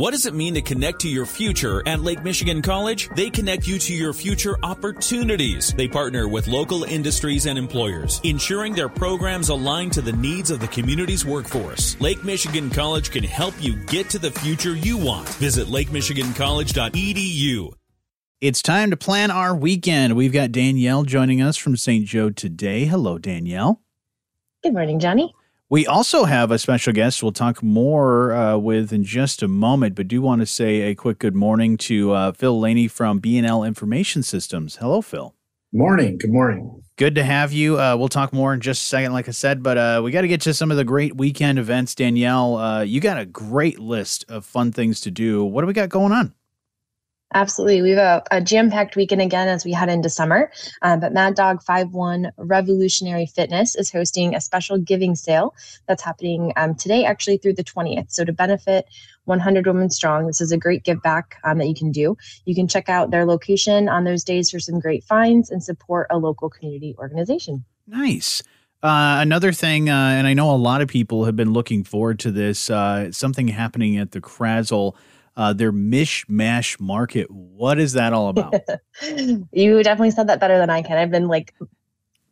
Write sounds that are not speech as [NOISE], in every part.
What does it mean to connect to your future at Lake Michigan College? They connect you to your future opportunities. They partner with local industries and employers, ensuring their programs align to the needs of the community's workforce. Lake Michigan College can help you get to the future you want. Visit lakemichigancollege.edu. It's time to plan our weekend. We've got Danielle joining us from St. Joe today. Hello, Danielle. Good morning, Johnny. We also have a special guest we'll talk more uh, with in just a moment, but do want to say a quick good morning to uh, Phil Laney from B&L Information Systems. Hello, Phil. Morning. Good morning. Good to have you. Uh, we'll talk more in just a second, like I said, but uh, we got to get to some of the great weekend events. Danielle, uh, you got a great list of fun things to do. What do we got going on? Absolutely. We have a, a jam packed weekend again as we head into summer. Um, but Mad Dog 51 Revolutionary Fitness is hosting a special giving sale that's happening um, today, actually through the 20th. So, to benefit 100 Women Strong, this is a great give back um, that you can do. You can check out their location on those days for some great finds and support a local community organization. Nice. Uh, another thing, uh, and I know a lot of people have been looking forward to this, uh, something happening at the Krasl uh, their mishmash market. What is that all about? [LAUGHS] you definitely said that better than I can. I've been like,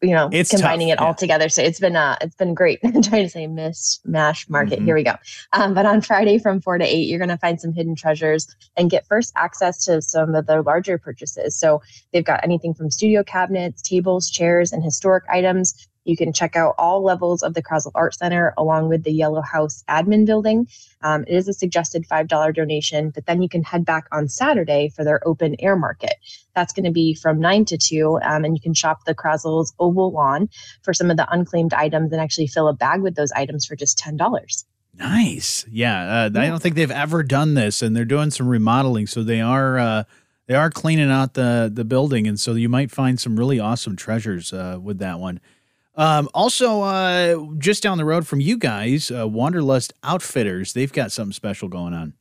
you know, it's combining tough, it all together. So it's been uh, it's been great. [LAUGHS] I'm trying to say mishmash market. Mhm. Here we go. Um, but on Friday from four to eight, you're going to find some hidden treasures and get first access to some of their larger purchases. So they've got anything from studio cabinets, tables, chairs, and historic items. You can check out all levels of the Krasl Art Center along with the Yellow House admin building. Um, it is a suggested $5 donation, but then you can head back on Saturday for their open air market. That's going to be from 9 to 2, um, and you can shop the Krasl's oval lawn for some of the unclaimed items and actually fill a bag with those items for just $10. Nice. Yeah, uh, I don't think they've ever done this, and they're doing some remodeling, so they are uh, they are cleaning out the the building, and so you might find some really awesome treasures uh, with that one. Um, also, uh, just down the road from you guys, uh, Wanderlust Outfitters, they've got something special going on.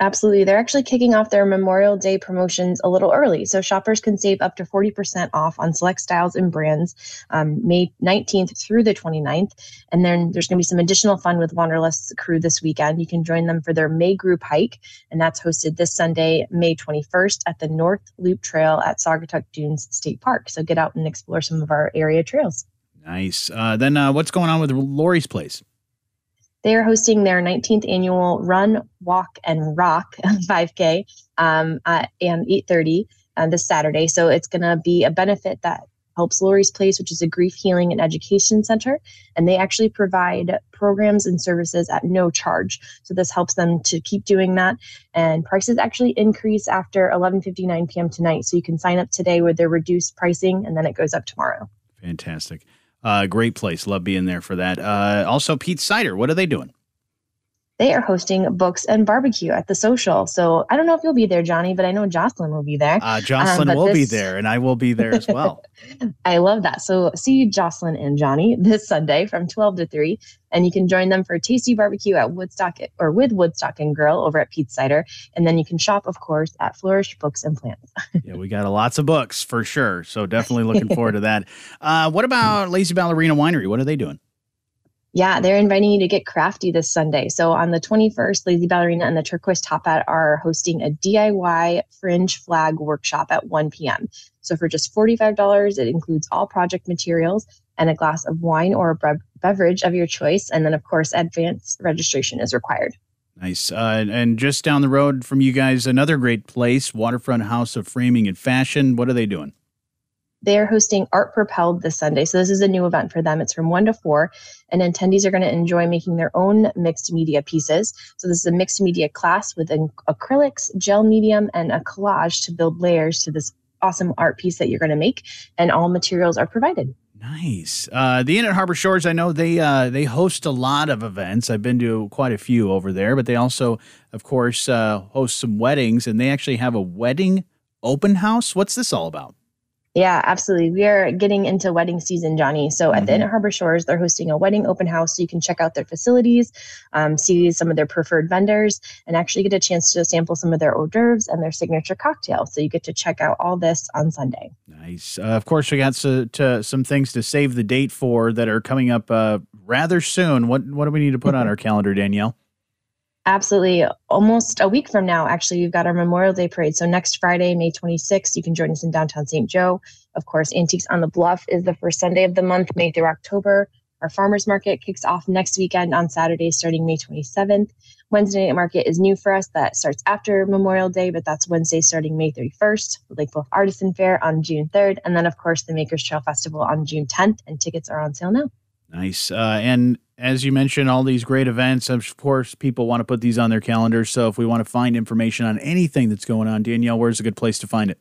Absolutely. They're actually kicking off their Memorial Day promotions a little early. So shoppers can save up to 40% off on select styles and brands um, May 19th through the 29th. And then there's going to be some additional fun with Wanderlust's crew this weekend. You can join them for their May group hike, and that's hosted this Sunday, May 21st at the North Loop Trail at Saugatuck Dunes State Park. So get out and explore some of our area trails. Nice. Uh, then uh, what's going on with Lory's Place? They are hosting their 19th annual Run, Walk, and Rock [LAUGHS] 5K um, at and 8:30 uh, this Saturday. So it's going to be a benefit that helps Lory's Place, which is a grief healing and education center, and they actually provide programs and services at no charge. So this helps them to keep doing that. And prices actually increase after 11:59 p.m. tonight. So you can sign up today with their reduced pricing, and then it goes up tomorrow. Fantastic. Uh, great place. Love being there for that. Uh, also, Pete's Cider. What are they doing? They are hosting books and barbecue at the social. So I don't know if you'll be there, Johnny, but I know Jocelyn will be there. Uh, Jocelyn but will be there, and I will be there as well. [LAUGHS] I love that. So see Jocelyn and Johnny this Sunday from 12 to 3. And you can join them for tasty barbecue at Woodstock or with Woodstock and Grill over at Pete's Cider. And then you can shop, of course, at Flourish Books and Plants. [LAUGHS] yeah, we got lots of books for sure. So definitely looking forward to that. Uh, what about Lazy Ballerina Winery? What are they doing? Yeah, they're inviting you to get crafty this Sunday. So on the 21st, Lazy Ballerina and the Turquoise Top Hat are hosting a DIY fringe flag workshop at 1 p.m. So for just $45, it includes all project materials and a glass of wine or a bre- beverage of your choice. And then, of course, advance registration is required. Nice. Uh, and just down the road from you guys, another great place, Waterfront House of Framing and Fashion. What are they doing? They are hosting Art Propelled this Sunday. So this is a new event for them. It's from 1 to 4, and attendees are going to enjoy making their own mixed media pieces. So this is a mixed media class with an acrylics, gel medium, and a collage to build layers to this awesome art piece that you're going to make, and all materials are provided. Nice. Uh, the Inn at Harbor Shores, I know they uh, they host a lot of events. I've been to quite a few over there, but they also, of course, uh, host some weddings, and they actually have a wedding open house. What's this all about? Yeah, absolutely. We are getting into wedding season, Johnny. So at the Inn at Harbor Shores, they're hosting a wedding open house. So you can check out their facilities, um, see some of their preferred vendors, and actually get a chance to sample some of their hors d'oeuvres and their signature cocktail. So you get to check out all this on Sunday. Nice. Uh, of course, we got so, to, some things to save the date for that are coming up uh, rather soon. What what do we need to put on [LAUGHS] our calendar, Danielle? Absolutely. Almost a week from now, actually, we've got our Memorial Day parade. So next Friday, May 26th, you can join us in downtown St. Joe. Of course, Antiques on the Bluff is the first Sunday of the month, May through October. Our farmers market kicks off next weekend on Saturday, starting May 27th. Wednesday night market is new for us. That starts after Memorial Day, but that's Wednesday starting May 31st. Lake Bluff Artisan Fair on June 3rd. And then, of course, the Makers Trail Festival on June 10th. And tickets are on sale now. Nice. Uh, and as you mentioned, all these great events, of course, people want to put these on their calendars. So if we want to find information on anything that's going on, Danielle, where's a good place to find it?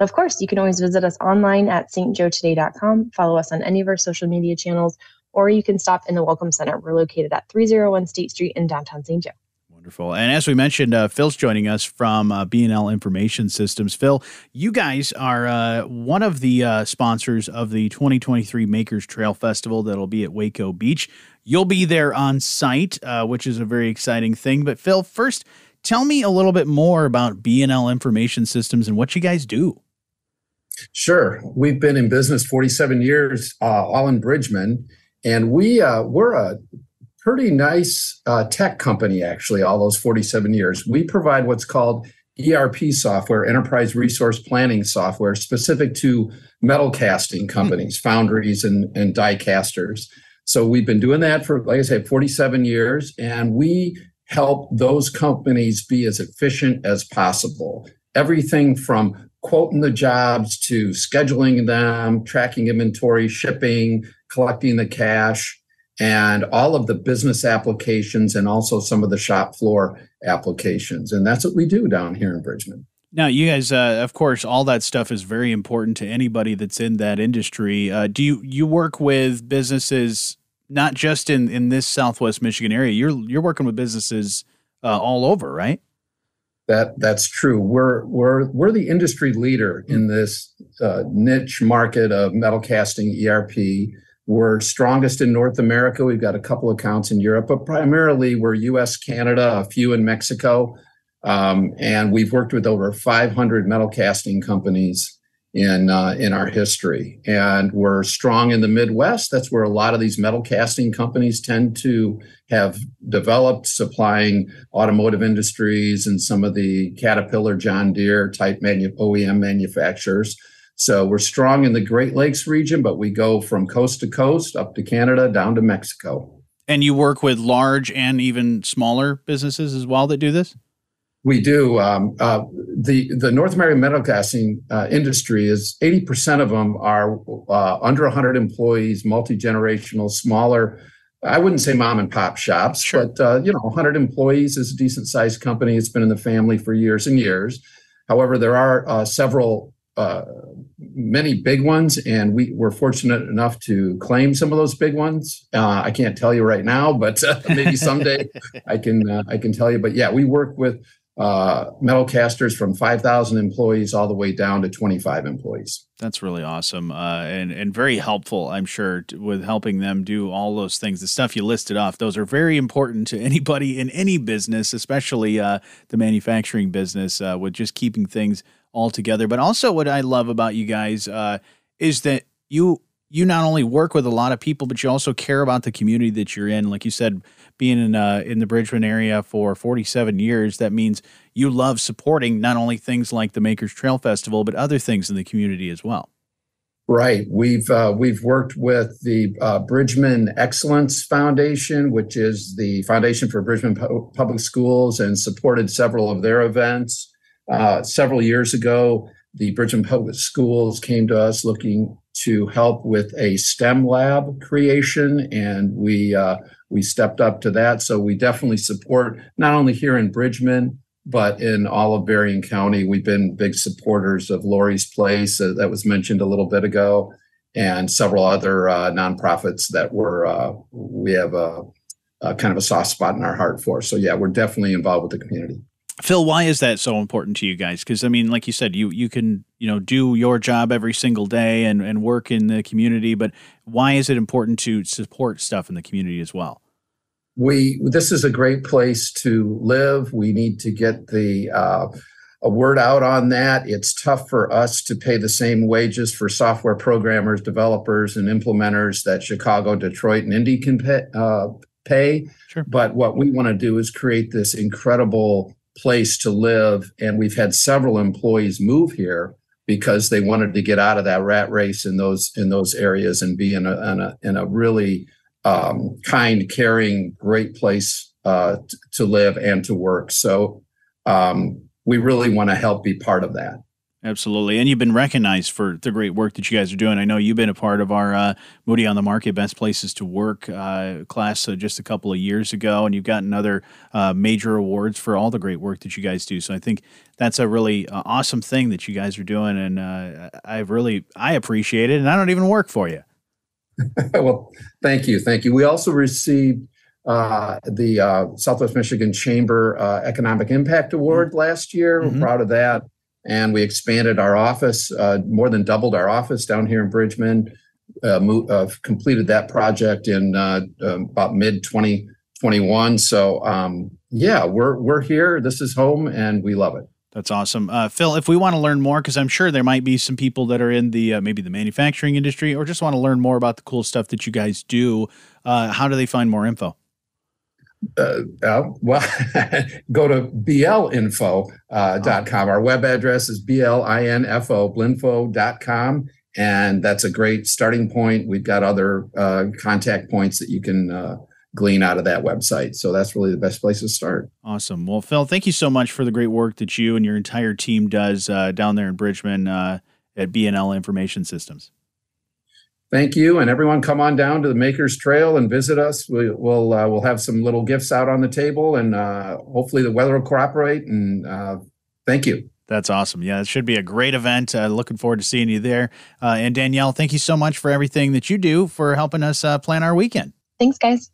Of course, you can always visit us online at stjoetoday.com, follow us on any of our social media channels, or you can stop in the Welcome Center. We're located at 301 State Street in downtown St. Joe. Wonderful. And as we mentioned, uh, Phil's joining us from uh, B&L Information Systems. Phil, you guys are uh, one of the uh, sponsors of the 2023 Makers Trail Festival that'll be at Waco Beach. You'll be there on site, uh, which is a very exciting thing. But Phil, first, tell me a little bit more about B&L Information Systems and what you guys do. Sure. We've been in business 47 years, uh, all in Bridgman, and we we're a pretty nice uh, tech company, actually, all those 47 years. We provide what's called ERP software, enterprise resource planning software, specific to metal casting hmm. companies, foundries, and, and die casters. So we've been doing that for, like I said, 47 years, and we help those companies be as efficient as possible. Everything from quoting the jobs to scheduling them, tracking inventory, shipping, collecting the cash, and all of the business applications and also some of the shop floor applications. And that's what we do down here in Bridgman. Now, you guys, uh, of course, all that stuff is very important to anybody that's in that industry. Uh, do you you work with businesses not just in in this Southwest Michigan area? You're you're working with businesses uh, all over, right? That that's true. We're we're we're the industry leader in this uh, niche market of metal casting ERP. We're strongest in North America. We've got a couple of accounts in Europe, but primarily we're US, Canada, a few in Mexico. Um, and we've worked with over 500 metal casting companies in uh, in our history. And we're strong in the Midwest. That's where a lot of these metal casting companies tend to have developed, supplying automotive industries and some of the Caterpillar, John Deere type manu- OEM manufacturers. So we're strong in the Great Lakes region, but we go from coast to coast up to Canada down to Mexico. And you work with large and even smaller businesses as well that do this? We do. Um, uh, the the North American metal casting uh, industry is eighty percent of them are uh, under 100 employees, multi generational, smaller. I wouldn't say mom and pop shops, sure. but uh, you know, 100 employees is a decent sized company. It's been in the family for years and years. However, there are uh, several uh, many big ones, and we were fortunate enough to claim some of those big ones. Uh, I can't tell you right now, but uh, [LAUGHS] maybe someday I can uh, I can tell you. But yeah, we work with uh, metal casters from 5,000 employees all the way down to 25 employees. That's really awesome uh, and, and very helpful, I'm sure, with helping them do all those things. The stuff you listed off, those are very important to [LAUGHS] anybody in any business, especially uh, the manufacturing business, with just keeping things all together. But also, what I love about you guys uh, is that you you not only work with a lot of people, but you also care about the community that you're in. Like you said, being in uh, in the Bridgman area for 47 years, that means you love supporting not only things like the Makers Trail Festival, but other things in the community as well. Right. We've uh, we've worked with the uh, Bridgman Excellence Foundation, which is the foundation for Bridgman Public Schools, and supported several of their events. Uh, several years ago, the Bridgman Public Schools came to us looking to help with a STEM lab creation, and we uh, we stepped up to that. So we definitely support not only here in Bridgman, but in all of Berrien County. We've been big supporters of Lory's Place uh, that was mentioned a little bit ago, and several other uh, nonprofits that were uh, we have a, a kind of a soft spot in our heart for. So yeah, we're definitely involved with the community. Phil, why is that so important to you guys? Because I mean, like you said, you you can you know do your job every single day and and work in the community, but why is it important to support stuff in the community as well? We this is a great place to live. We need to get the uh, a word out on that. It's tough for us to pay the same wages for software programmers, developers, and implementers that Chicago, Detroit, and Indy can pay, uh, pay. Sure. But what we want to do is create this incredible place to live. And we've had several employees move here because they wanted to get out of that rat race in those in those areas and be in a in a, in a really um, kind, caring, great place uh, t- to live and to work. So um, we really want to help be part of that. Absolutely. And you've been recognized for the great work that you guys are doing. I know you've been a part of our uh, Moody on the Market Best Places to Work uh, class uh, just a couple of years ago, and you've gotten other uh, major awards for all the great work that you guys do. So I think that's a really uh, awesome thing that you guys are doing, and uh, I really I appreciate it. And I don't even work for you. [LAUGHS] well, thank you, thank you. We also received the Southwest Michigan Chamber Economic Impact Award mm-hmm. last year. Mm-hmm. We're proud of that and we expanded our office, uh, more than doubled our office down here in Bridgman. Uh, uh, completed that project in uh, um, about mid 2021. So um, yeah, we're we're here. This is home, and we love it. That's awesome, uh, Phil. If we want to learn more, because I'm sure there might be some people that are in the uh, maybe the manufacturing industry, or just want to learn more about the cool stuff that you guys do, how do they find more info? Uh, uh, well, [LAUGHS] go to blinfo.com. Uh, com. Our web address is blinfo, blinfo.com. And that's a great starting point. We've got other uh, contact points that you can uh, glean out of that website. So that's really the best place to start. Awesome. Well, Phil, thank you so much for the great work that you and your entire team does uh, down there in Bridgman uh, at B&L Information Systems thank you and everyone come on down to the makers trail and visit us. We, will uh, we'll have some little gifts out on the table and uh, hopefully the weather will cooperate and uh, thank you. That's awesome. Yeah it should be a great event. Uh, looking forward to seeing you there. Uh, and danielle thank you so much for everything that you do for helping us uh, plan our weekend. Thanks guys